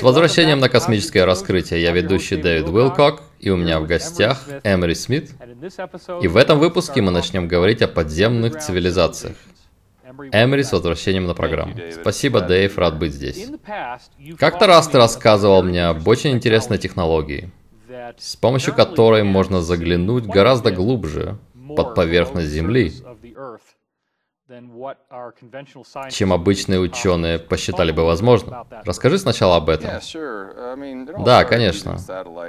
С возвращением на космическое раскрытие я ведущий Дэвид Уилкок, и у меня в гостях Эмери Смит. И в этом выпуске мы начнем говорить о подземных цивилизациях. Эмери с возвращением на программу. Спасибо, Дэйв, рад быть здесь. Как-то раз ты рассказывал мне об очень интересной технологии, с помощью которой можно заглянуть гораздо глубже под поверхность Земли, чем обычные ученые посчитали бы возможным. Расскажи сначала об этом. Да, конечно.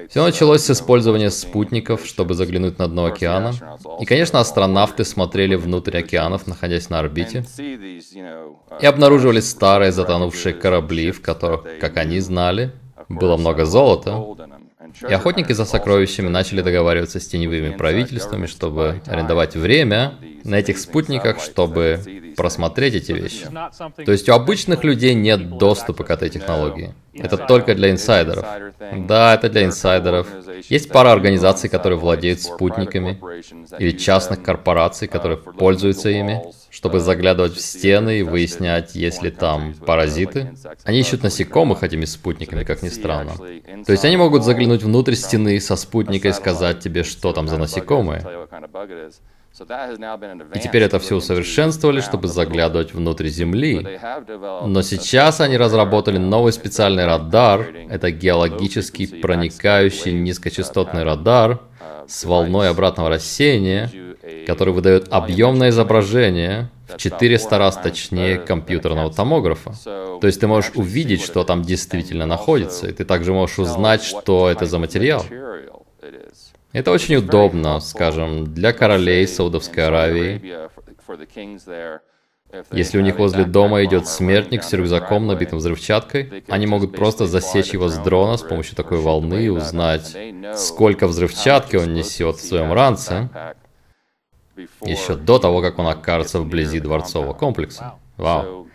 Все началось с использования спутников, чтобы заглянуть на дно океана. И, конечно, астронавты смотрели внутрь океанов, находясь на орбите, и обнаруживали старые затонувшие корабли, в которых, как они знали, было много золота, и охотники за сокровищами начали договариваться с теневыми правительствами, чтобы арендовать время на этих спутниках, чтобы просмотреть эти вещи. То есть у обычных людей нет доступа к этой технологии. Это только для инсайдеров. Да, это для инсайдеров. Есть пара организаций, которые владеют спутниками, или частных корпораций, которые пользуются ими, чтобы заглядывать в стены и выяснять, есть ли там паразиты. Они ищут насекомых этими спутниками, как ни странно. То есть они могут заглянуть внутрь стены со спутника и сказать тебе, что там за насекомые. И теперь это все усовершенствовали, чтобы заглядывать внутрь Земли. Но сейчас они разработали новый специальный радар. Это геологический проникающий низкочастотный радар с волной обратного рассеяния, который выдает объемное изображение в 400 раз точнее компьютерного томографа. То есть ты можешь увидеть, что там действительно находится, и ты также можешь узнать, что это за материал. Это очень удобно, скажем, для королей Саудовской Аравии. Если у них возле дома идет смертник с рюкзаком, набитым взрывчаткой, они могут просто засечь его с дрона с помощью такой волны и узнать, сколько взрывчатки он несет в своем ранце, еще до того, как он окажется вблизи дворцового комплекса. Вау.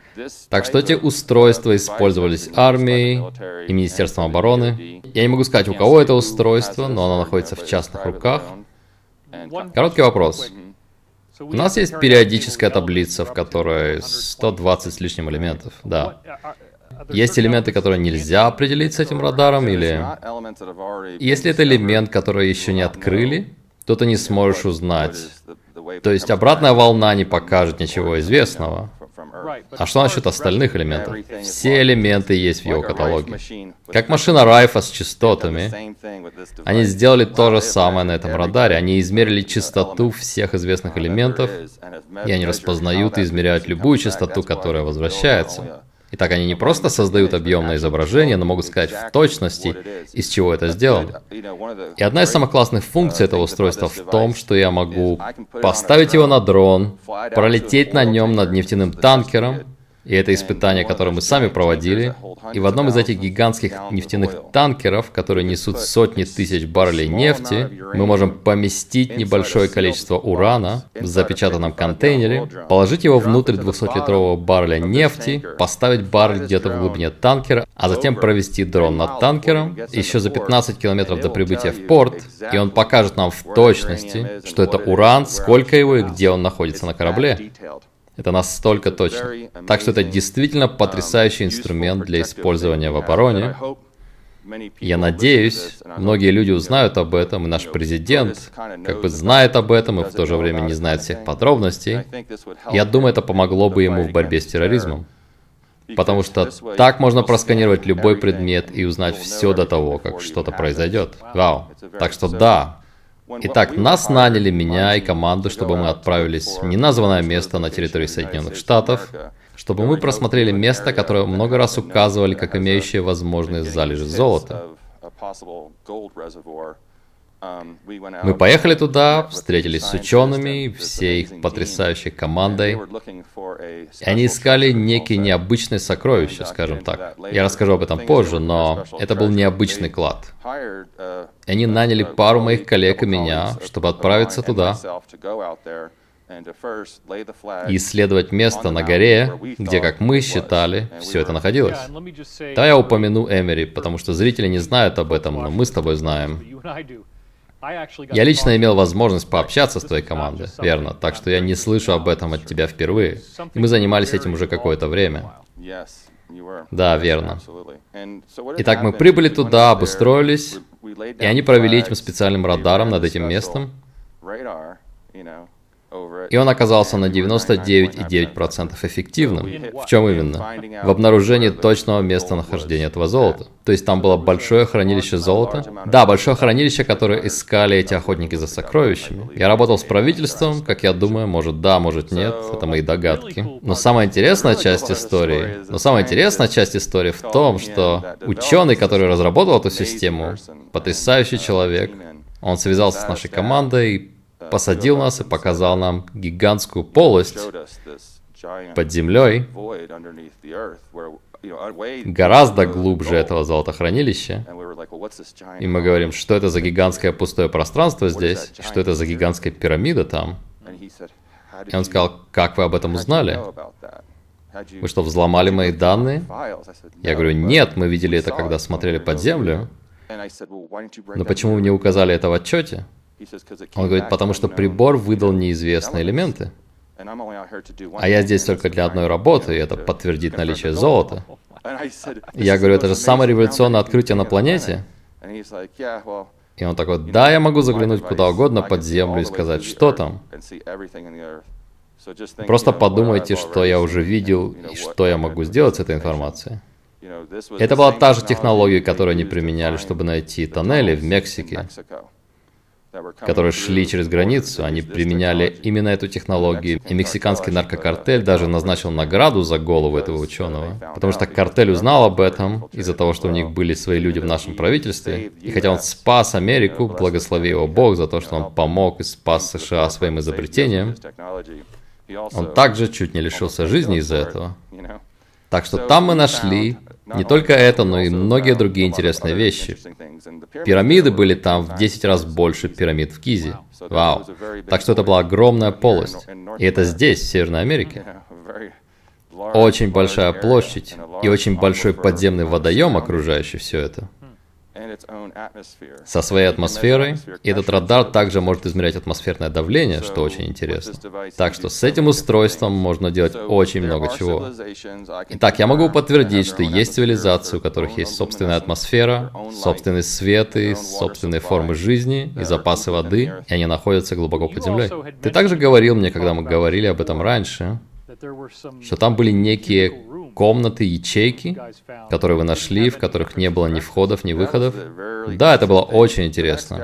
Так что эти устройства использовались армией и Министерством обороны. Я не могу сказать, у кого это устройство, но оно находится в частных руках. Короткий вопрос. У нас есть периодическая таблица, в которой 120 с лишним элементов, да. Есть элементы, которые нельзя определить с этим радаром, или... Если это элемент, который еще не открыли, то ты не сможешь узнать. То есть обратная волна не покажет ничего известного. А что насчет остальных элементов? Все элементы есть в его каталоге. Как машина Райфа с частотами. Они сделали то же самое на этом радаре. Они измерили частоту всех известных элементов, и они распознают и измеряют любую частоту, которая возвращается. Итак, они не просто создают объемное изображение, но могут сказать в точности, из чего это сделано. И одна из самых классных функций этого устройства в том, что я могу поставить его на дрон, пролететь на нем над нефтяным танкером, и это испытание, которое мы сами проводили. И в одном из этих гигантских нефтяных танкеров, которые несут сотни тысяч баррелей нефти, мы можем поместить небольшое количество урана в запечатанном контейнере, положить его внутрь 200-литрового барреля нефти, поставить баррель где-то в глубине танкера, а затем провести дрон над танкером еще за 15 километров до прибытия в порт, и он покажет нам в точности, что это уран, сколько его и где он находится на корабле. Это настолько точно. Так что это действительно потрясающий инструмент для использования в обороне. Я надеюсь, многие люди узнают об этом, и наш президент как бы знает об этом и в то же время не знает всех подробностей. Я думаю, это помогло бы ему в борьбе с терроризмом. Потому что так можно просканировать любой предмет и узнать все до того, как что-то произойдет. Вау. Так что да, Итак, нас наняли, меня и команду, чтобы мы отправились в неназванное место на территории Соединенных Штатов, чтобы мы просмотрели место, которое много раз указывали как имеющее возможные залежи золота. Мы поехали туда, встретились с учеными, всей их потрясающей командой, и они искали некие необычные сокровища, скажем так. Я расскажу об этом позже, но это был необычный клад. И они наняли пару моих коллег и меня, чтобы отправиться туда и исследовать место на горе, где, как мы считали, все это находилось. Да, я упомяну Эмери, потому что зрители не знают об этом, но мы с тобой знаем. Я лично имел возможность пообщаться с твоей командой, верно, так что я не слышу об этом от тебя впервые. И мы занимались этим уже какое-то время. Да, верно. Итак, мы прибыли туда, обустроились, и они провели этим специальным радаром над этим местом, и он оказался на 99,9% эффективным. В чем именно? В обнаружении точного местонахождения этого золота. То есть там было большое хранилище золота. Да, большое хранилище, которое искали эти охотники за сокровищами. Я работал с правительством, как я думаю, может да, может нет, это мои догадки. Но самая интересная часть истории, но самая интересная часть истории в том, что ученый, который разработал эту систему, потрясающий человек, он связался с нашей командой, посадил нас и показал нам гигантскую полость под землей, гораздо глубже этого золотохранилища. И мы говорим, что это за гигантское пустое пространство здесь, что это за гигантская пирамида там. И он сказал, как вы об этом узнали? Вы что, взломали мои данные? Я говорю, нет, мы видели это, когда смотрели под землю. Но почему вы не указали это в отчете? Он говорит, потому что прибор выдал неизвестные элементы. А я здесь только для одной работы, и это подтвердит наличие золота. Я говорю, это же самое революционное открытие на планете. И он такой, да, я могу заглянуть куда угодно под землю и сказать, что там. Просто подумайте, что я уже видел и что я могу сделать с этой информацией. Это была та же технология, которую они применяли, чтобы найти тоннели в Мексике которые шли через границу, они применяли именно эту технологию. И мексиканский наркокартель даже назначил награду за голову этого ученого. Потому что картель узнал об этом из-за того, что у них были свои люди в нашем правительстве. И хотя он спас Америку, благослови его Бог за то, что он помог и спас США своим изобретением, он также чуть не лишился жизни из-за этого. Так что там мы нашли не только это, но и многие другие интересные вещи. Пирамиды были там в 10 раз больше пирамид в Кизе. Вау. Так что это была огромная полость. И это здесь, в Северной Америке. Очень большая площадь и очень большой подземный водоем, окружающий все это со своей атмосферой. И этот радар также может измерять атмосферное давление, что очень интересно. Так что с этим устройством можно делать очень много чего. Итак, я могу подтвердить, что есть цивилизации, у которых есть собственная атмосфера, собственный свет и собственные формы жизни и запасы воды, и они находятся глубоко под землей. Ты также говорил мне, когда мы говорили об этом раньше, что там были некие комнаты, ячейки, которые вы нашли, в которых не было ни входов, ни выходов. Да, это было очень интересно.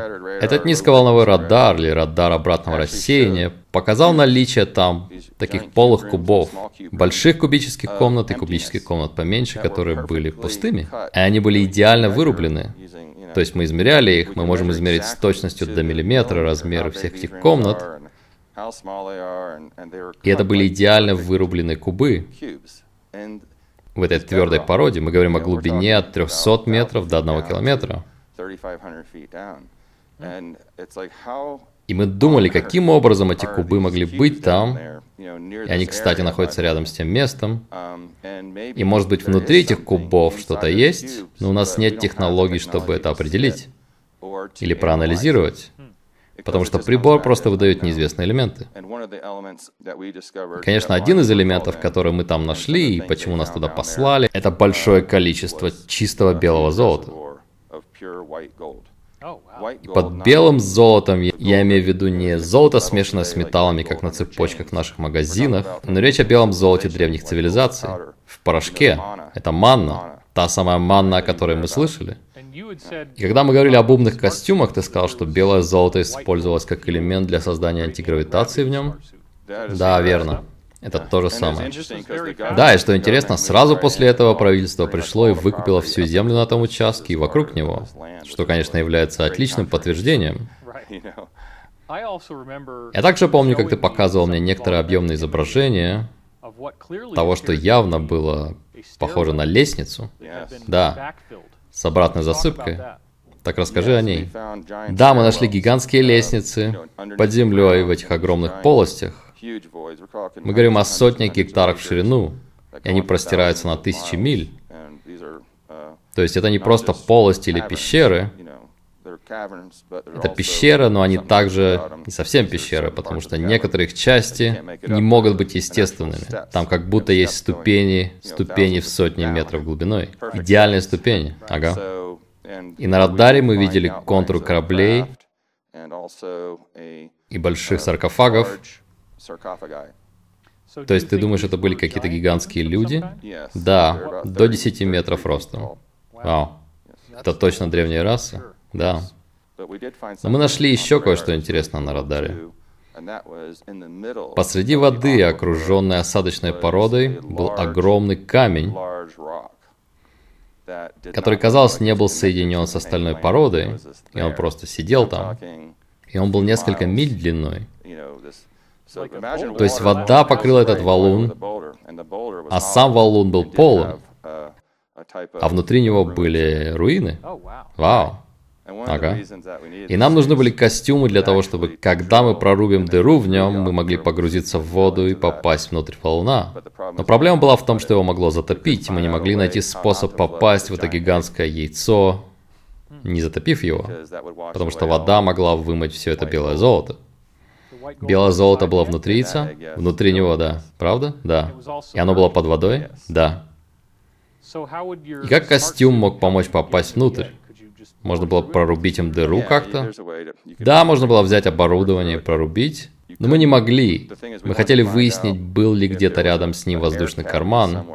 Этот низковолновой радар или радар обратного рассеяния показал наличие там таких полых кубов, больших кубических комнат и кубических комнат поменьше, которые были пустыми. И они были идеально вырублены. То есть мы измеряли их, мы можем измерить с точностью до миллиметра размеры всех этих комнат. И это были идеально вырубленные кубы в этой твердой породе. Мы говорим о глубине от 300 метров до 1 километра. И мы думали, каким образом эти кубы могли быть там. И они, кстати, находятся рядом с тем местом. И может быть внутри этих кубов что-то есть, но у нас нет технологий, чтобы это определить или проанализировать потому что прибор просто выдает неизвестные элементы. Конечно, один из элементов, который мы там нашли и почему нас туда послали, это большое количество чистого белого золота. И под белым золотом я имею в виду не золото, смешанное с металлами, как на цепочках в наших магазинах, но речь о белом золоте древних цивилизаций. В порошке. Это манна. Та самая манна, о которой мы слышали. И когда мы говорили об умных костюмах, ты сказал, что белое золото использовалось как элемент для создания антигравитации в нем? Да, верно. Это то же самое. Да, и что интересно, сразу после этого правительство пришло и выкупило всю землю на том участке и вокруг него, что, конечно, является отличным подтверждением. Я также помню, как ты показывал мне некоторые объемные изображения того, что явно было похоже на лестницу. Да с обратной засыпкой. Так расскажи о ней. Да, мы нашли гигантские лестницы под землей в этих огромных полостях. Мы говорим о сотнях гектаров в ширину, и они простираются на тысячи миль. То есть это не просто полости или пещеры, Это пещеры, но они также не совсем пещеры, потому что некоторые их части не могут быть естественными. Там как будто есть ступени, ступени в сотни метров глубиной. Идеальные ступени, ага. И на радаре мы видели контур кораблей и больших саркофагов. То есть ты думаешь, это были какие-то гигантские люди? Да, до 10 метров ростом. Вау. Это точно древняя раса? Да. Но мы нашли еще кое-что интересное на радаре. Посреди воды, окруженной осадочной породой, был огромный камень, который, казалось, не был соединен с остальной породой, и он просто сидел там. И он был несколько миль длиной. То есть вода покрыла этот валун, а сам валун был полон, а внутри него были руины. Вау. Ага. И нам нужны были костюмы для того, чтобы, когда мы прорубим дыру в нем, мы могли погрузиться в воду и попасть внутрь валуна. Но проблема была в том, что его могло затопить, и мы не могли найти способ попасть в это гигантское яйцо, не затопив его, потому что вода могла вымыть все это белое золото. Белое золото было внутри яйца? Внутри него, да. Правда? Да. И оно было под водой? Да. И как костюм мог помочь попасть внутрь? Можно было прорубить им дыру как-то. Да, можно было взять оборудование и прорубить. Но мы не могли. Мы хотели выяснить, был ли где-то рядом с ним воздушный карман.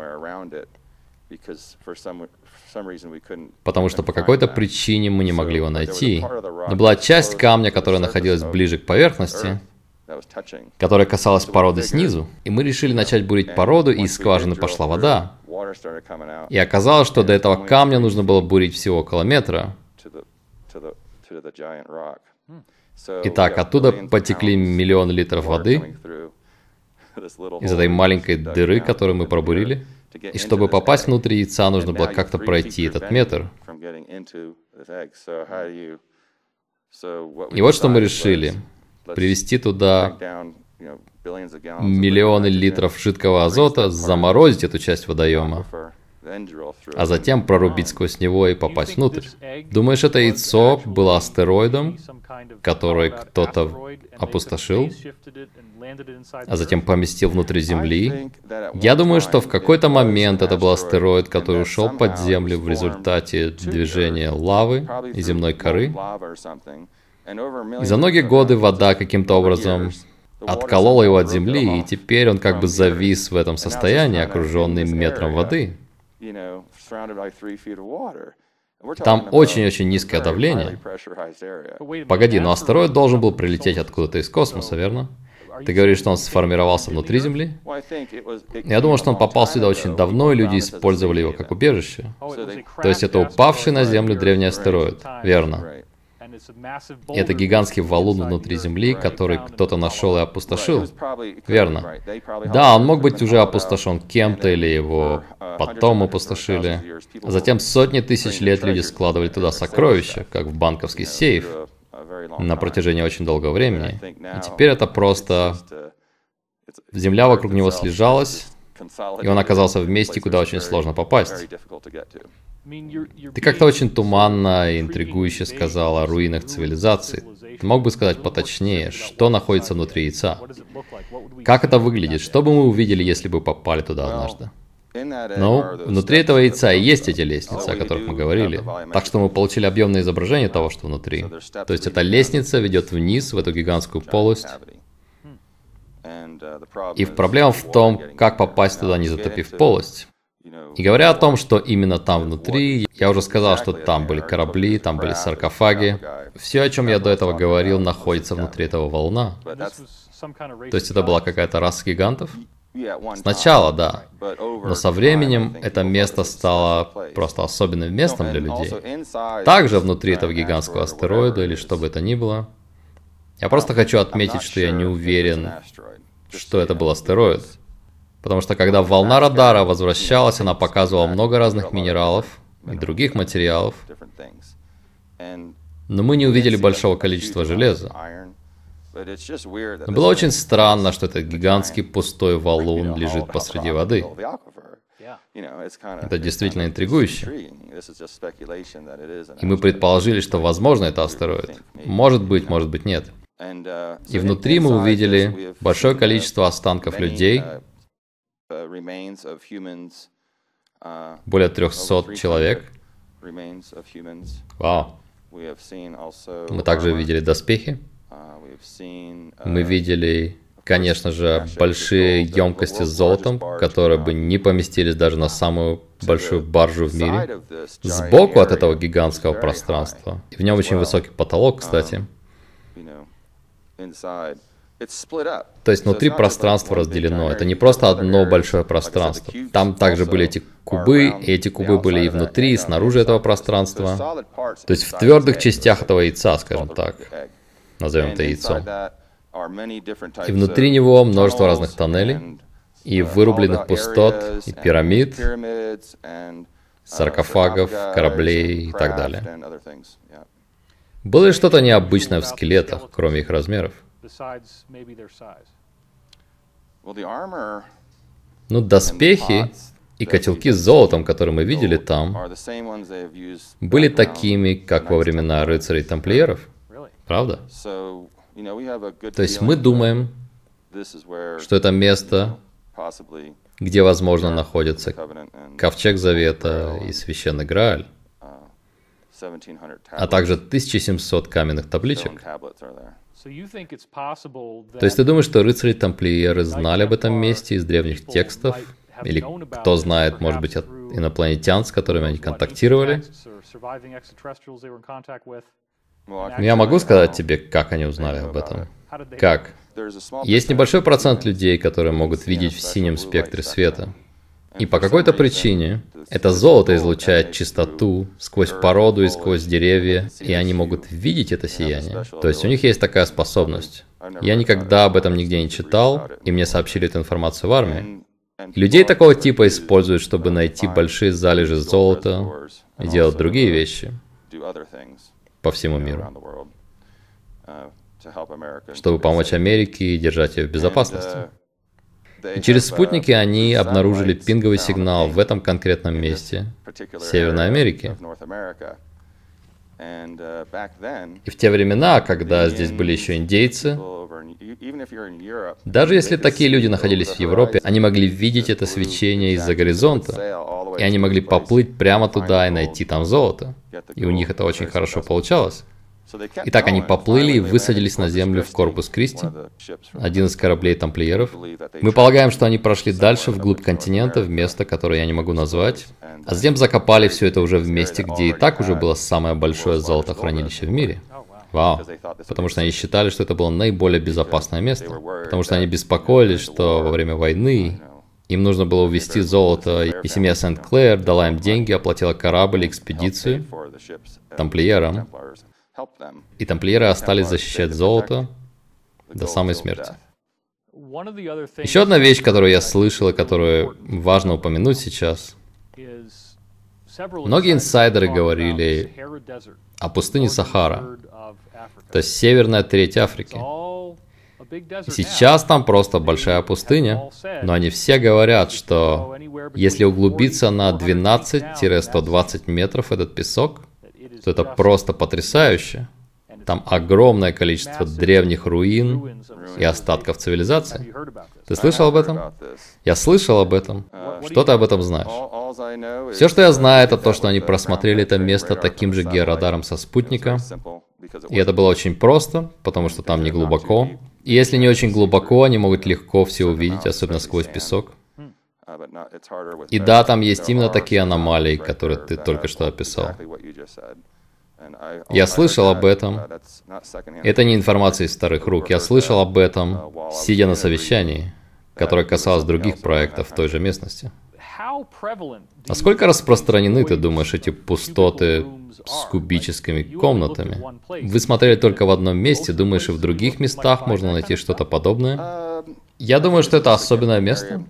Потому что по какой-то причине мы не могли его найти. Но была часть камня, которая находилась ближе к поверхности, которая касалась породы снизу. И мы решили начать бурить породу, и из скважины пошла вода. И оказалось, что до этого камня нужно было бурить всего около метра. Итак, оттуда потекли миллион литров воды из этой маленькой дыры, которую мы пробурили. И чтобы попасть внутрь яйца, нужно было как-то пройти этот метр. И вот что мы решили. Привести туда миллионы литров жидкого азота, заморозить эту часть водоема, а затем прорубить сквозь него и попасть внутрь. Думаешь, это яйцо было астероидом, который кто-то опустошил, а затем поместил внутрь Земли? Я думаю, что в какой-то момент это был астероид, который ушел под Землю в результате движения лавы и земной коры. И за многие годы вода каким-то образом отколола его от земли, и теперь он как бы завис в этом состоянии, окруженный метром воды. Там очень-очень низкое давление. Погоди, но астероид должен был прилететь откуда-то из космоса, верно? Ты говоришь, что он сформировался внутри Земли? Я думал, что он попал сюда очень давно, и люди использовали его как убежище. То есть это упавший на Землю древний астероид, верно? Это гигантский валун внутри Земли, который кто-то нашел и опустошил. Верно. Да, он мог быть уже опустошен кем-то или его потом опустошили. Затем сотни тысяч лет люди складывали туда сокровища, как в банковский сейф, на протяжении очень долгого времени. И теперь это просто... Земля вокруг него слежалась, и он оказался в месте, куда очень сложно попасть. Ты как-то очень туманно и интригующе сказал о руинах цивилизации. Ты мог бы сказать поточнее, что находится внутри яйца? Как это выглядит? Что бы мы увидели, если бы попали туда однажды? Ну, внутри этого яйца и есть эти лестницы, о которых мы говорили. Так что мы получили объемное изображение того, что внутри. То есть эта лестница ведет вниз в эту гигантскую полость. И проблема в том, как попасть туда, не затопив полость. И говоря о том, что именно там внутри, я уже сказал, что там были корабли, там были саркофаги. Все, о чем я до этого говорил, находится внутри этого волна. То есть это была какая-то раса гигантов? Сначала, да. Но со временем это место стало просто особенным местом для людей. Также внутри этого гигантского астероида или что бы это ни было. Я просто хочу отметить, что я не уверен, что это был астероид. Потому что когда волна радара возвращалась, она показывала много разных минералов и других материалов. Но мы не увидели большого количества железа. Но было очень странно, что этот гигантский пустой валун лежит посреди воды. Это действительно интригующе. И мы предположили, что, возможно, это астероид. Может быть, может быть, нет. И внутри мы увидели большое количество останков людей, более 300 человек. Вау. Мы также видели доспехи. Мы видели конечно же, большие емкости с золотом, которые бы не поместились даже на самую большую баржу в мире. Сбоку от этого гигантского пространства. И в нем очень высокий потолок, кстати. То есть внутри пространство разделено. Это не просто одно большое пространство. Там также были эти кубы, и эти кубы были и внутри, и снаружи этого пространства. То есть в твердых частях этого яйца, скажем так. Назовем это яйцом. И внутри него множество разных тоннелей, и вырубленных пустот, и пирамид, саркофагов, кораблей и так далее. Было ли что-то необычное в скелетах, кроме их размеров? Ну, доспехи и котелки с золотом, которые мы видели там, были такими, как во времена рыцарей-тамплиеров. Правда? То есть мы думаем, что это место, где, возможно, находится Ковчег Завета и Священный Грааль, а также 1700 каменных табличек. То есть ты думаешь, что рыцари-тамплиеры знали об этом месте из древних текстов? Или кто знает, может быть, от инопланетян, с которыми они контактировали? Я могу сказать тебе, как они узнали об этом. Как? Есть небольшой процент людей, которые могут видеть в синем спектре света. И по какой-то причине это золото излучает чистоту сквозь породу и сквозь деревья, и они могут видеть это сияние. То есть у них есть такая способность. Я никогда об этом нигде не читал, и мне сообщили эту информацию в армии. Людей такого типа используют, чтобы найти большие залежи золота и делать другие вещи по всему миру, чтобы помочь Америке и держать ее в безопасности. И через спутники они обнаружили пинговый сигнал в этом конкретном месте, Северной Америке. И в те времена, когда здесь были еще индейцы, даже если такие люди находились в Европе, они могли видеть это свечение из-за горизонта, и они могли поплыть прямо туда и найти там золото. И у них это очень хорошо получалось. Итак, они поплыли и высадились на землю в Корпус Кристи, один из кораблей тамплиеров. Мы полагаем, что они прошли дальше вглубь континента, в место, которое я не могу назвать, а затем закопали все это уже в месте, где и так уже было самое большое золотохранилище в мире. Вау. Потому что они считали, что это было наиболее безопасное место. Потому что они беспокоились, что во время войны им нужно было увезти золото, и семья Сент-Клэр дала им деньги, оплатила корабль и экспедицию тамплиерам. И тамплиеры остались защищать золото до самой смерти. Еще одна вещь, которую я слышал и которую важно упомянуть сейчас. Многие инсайдеры говорили о пустыне Сахара, то есть северная треть Африки. И сейчас там просто большая пустыня, но они все говорят, что если углубиться на 12-120 метров этот песок, то это просто потрясающе. Там огромное количество древних руин и остатков цивилизации. Ты слышал об этом? Я слышал об этом. Что ты об этом знаешь? Все, что я знаю, это то, что они просмотрели это место таким же георадаром со спутника. И это было очень просто, потому что там не глубоко. И если не очень глубоко, они могут легко все увидеть, особенно сквозь песок. И да, там есть именно такие аномалии, которые ты только что описал. Я слышал об этом. Это не информация из старых рук. Я слышал об этом, сидя на совещании, которое касалось других проектов в той же местности. Насколько распространены, ты думаешь, эти пустоты с кубическими комнатами? Вы смотрели только в одном месте, думаешь, и в других местах можно найти что-то подобное? Я думаю, что это особенное место.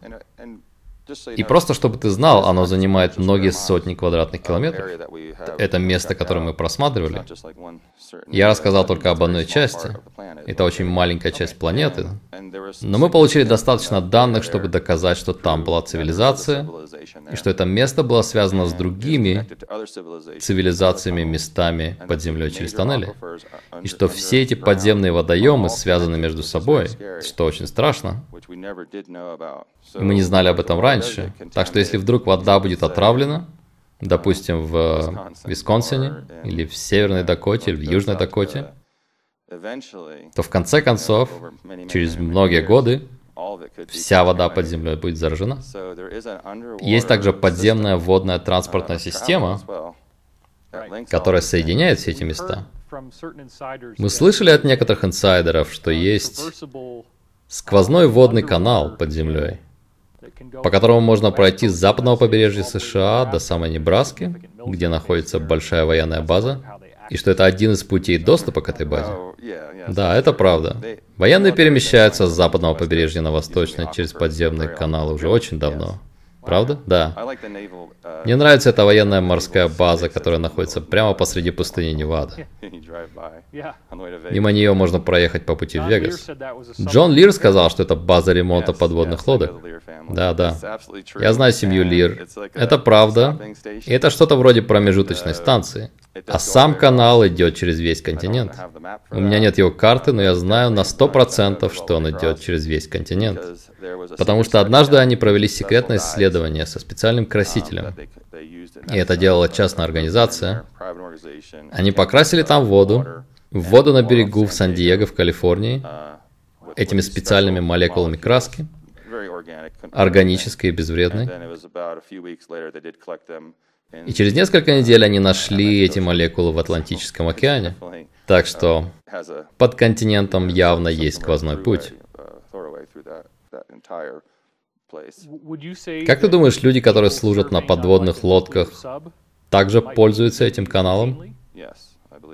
И просто чтобы ты знал, оно занимает многие сотни квадратных километров. Это место, которое мы просматривали. Я рассказал только об одной части. Это очень маленькая часть планеты. Но мы получили достаточно данных, чтобы доказать, что там была цивилизация, и что это место было связано с другими цивилизациями, местами под землей через тоннели. И что все эти подземные водоемы связаны между собой, что очень страшно. И мы не знали об этом раньше. Так что если вдруг вода будет отравлена, допустим, в Висконсине, или в Северной Дакоте, или в Южной Дакоте, то в конце концов, через многие годы, вся вода под землей будет заражена. Есть также подземная водная транспортная система, которая соединяет все эти места. Мы слышали от некоторых инсайдеров, что есть сквозной водный канал под землей, по которому можно пройти с западного побережья США до самой Небраски, где находится большая военная база, и что это один из путей доступа к этой базе. Да, это правда. Военные перемещаются с западного побережья на восточное через подземные каналы уже очень давно. Правда? Да. Uh, Мне нравится эта военная морская база, которая находится прямо посреди пустыни Невада. Мимо нее можно проехать по пути в Вегас. Джон Лир сказал, что это база ремонта подводных лодок. Да, да. Я знаю семью Лир. Это правда. И это что-то вроде промежуточной станции. А сам канал идет через весь континент. У меня нет его карты, но я знаю на 100%, что он идет через весь континент. Потому что однажды они провели секретное исследование со специальным красителем. И это делала частная организация. Они покрасили там воду, воду на берегу в Сан-Диего в Калифорнии, этими специальными молекулами краски, органической и безвредной. И через несколько недель они нашли эти молекулы в Атлантическом океане. Так что под континентом явно есть сквозной путь. Как ты думаешь, люди, которые служат на подводных лодках, также пользуются этим каналом?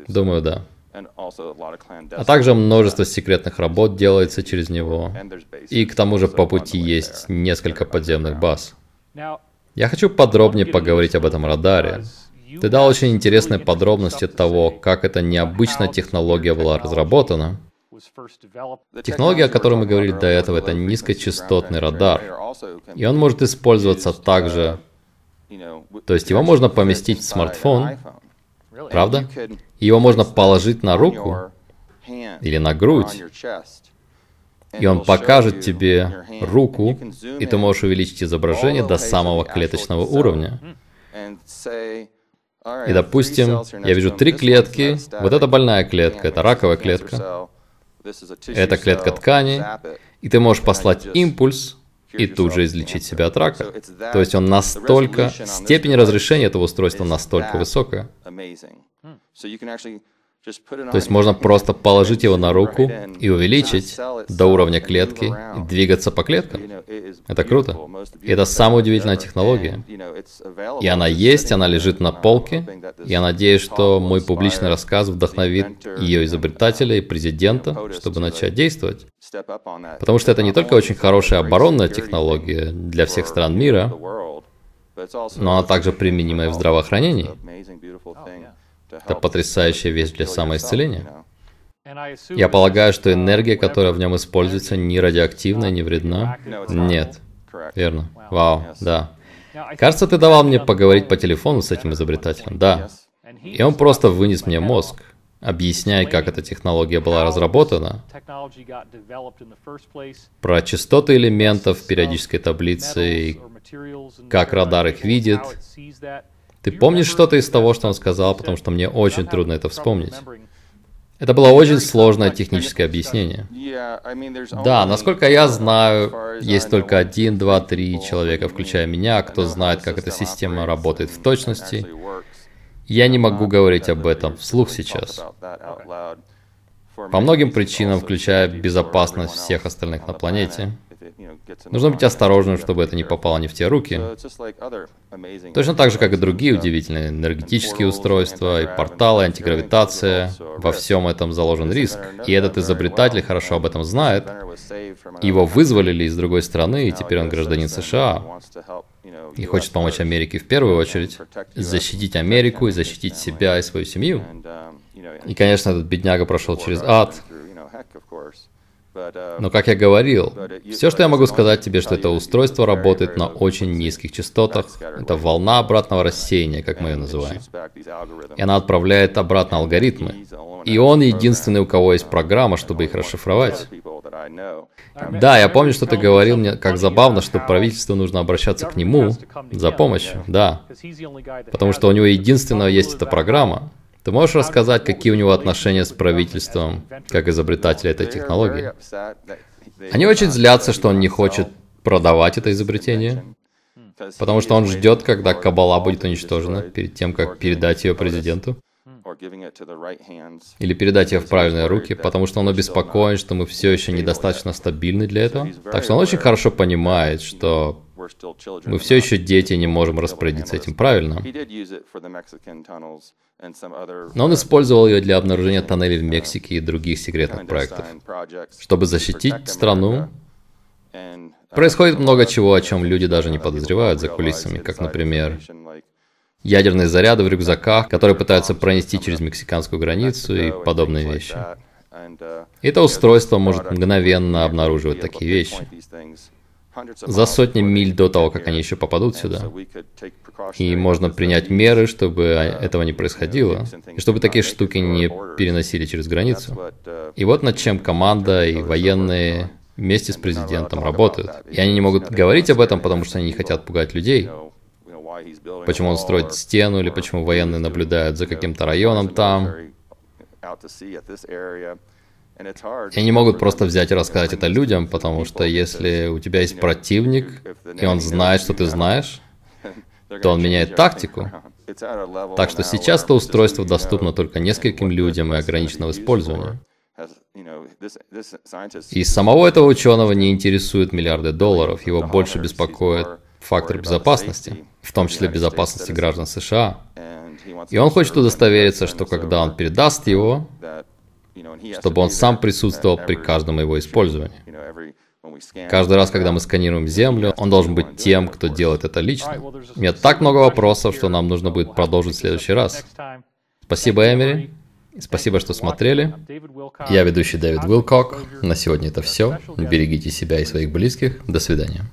Думаю, да. А также множество секретных работ делается через него. И к тому же по пути есть несколько подземных баз. Я хочу подробнее поговорить об этом радаре. Ты дал очень интересные подробности того, как эта необычная технология была разработана. Технология, о которой мы говорили до этого, это низкочастотный радар. И он может использоваться также, то есть его можно поместить в смартфон, правда? Его можно положить на руку или на грудь, и он покажет тебе руку, и ты можешь увеличить изображение до самого клеточного уровня. И, допустим, я вижу три клетки, вот это больная клетка, это раковая клетка, это клетка ткани, и ты можешь послать импульс и тут же излечить себя от рака. То есть он настолько, степень разрешения этого устройства настолько высокая. То есть можно просто положить его на руку и увеличить до уровня клетки и двигаться по клеткам. Это круто. И это самая удивительная технология. И она есть, она лежит на полке. Я надеюсь, что мой публичный рассказ вдохновит ее изобретателя и президента, чтобы начать действовать. Потому что это не только очень хорошая оборонная технология для всех стран мира, но она также применима и в здравоохранении. Это потрясающая вещь для самоисцеления. Я полагаю, что энергия, которая в нем используется, не радиоактивна, не вредна. Нет. Верно. Вау, да. Кажется, ты давал мне поговорить по телефону с этим изобретателем. Да. И он просто вынес мне мозг, объясняя, как эта технология была разработана, про частоты элементов периодической таблицы, как радар их видит, ты помнишь что-то из того, что он сказал, потому что мне очень трудно это вспомнить. Это было очень сложное техническое объяснение. Да, насколько я знаю, есть только один, два, три человека, включая меня, кто знает, как эта система работает в точности. Я не могу говорить об этом вслух сейчас. По многим причинам, включая безопасность всех остальных на планете. Нужно быть осторожным, чтобы это не попало не в те руки. Точно так же, как и другие удивительные энергетические устройства, и порталы, антигравитация. Во всем этом заложен риск. И этот изобретатель хорошо об этом знает. Его вызволили из другой страны, и теперь он гражданин США. И хочет помочь Америке в первую очередь, защитить Америку и защитить себя и свою семью. И, конечно, этот бедняга прошел через ад. Но, как я говорил, все, что я могу сказать тебе, что это устройство работает на очень низких частотах. Это волна обратного рассеяния, как мы ее называем. И она отправляет обратно алгоритмы. И он единственный, у кого есть программа, чтобы их расшифровать. Да, я помню, что ты говорил мне, как забавно, что правительству нужно обращаться к нему за помощью. Да. Потому что у него единственного есть эта программа. Ты можешь рассказать, какие у него отношения с правительством, как изобретателя этой технологии? Они очень злятся, что он не хочет продавать это изобретение, потому что он ждет, когда Кабала будет уничтожена, перед тем, как передать ее президенту. Или передать ее в правильные руки, потому что он обеспокоен, что мы все еще недостаточно стабильны для этого. Так что он очень хорошо понимает, что мы все еще дети, не можем распорядиться этим правильно. Но он использовал ее для обнаружения тоннелей в Мексике и других секретных проектов. Чтобы защитить страну, происходит много чего, о чем люди даже не подозревают за кулисами, как, например, ядерные заряды в рюкзаках, которые пытаются пронести через мексиканскую границу и подобные вещи. Это устройство может мгновенно обнаруживать такие вещи за сотни миль до того, как они еще попадут сюда. И можно принять меры, чтобы этого не происходило, и чтобы такие штуки не переносили через границу. И вот над чем команда и военные вместе с президентом работают. И они не могут говорить об этом, потому что они не хотят пугать людей. Почему он строит стену, или почему военные наблюдают за каким-то районом там. И они могут просто взять и рассказать это людям, потому что если у тебя есть противник, и он знает, что ты знаешь, то он меняет тактику. Так что сейчас это устройство доступно только нескольким людям и ограничено в использовании. И самого этого ученого не интересуют миллиарды долларов, его больше беспокоит фактор безопасности, в том числе безопасности граждан США. И он хочет удостовериться, что когда он передаст его, чтобы он сам присутствовал при каждом его использовании. Каждый раз, когда мы сканируем Землю, он должен быть тем, кто делает это лично. У меня так много вопросов, что нам нужно будет продолжить в следующий раз. Спасибо, Эмери. Спасибо, что смотрели. Я ведущий Дэвид Уилкок. На сегодня это все. Берегите себя и своих близких. До свидания.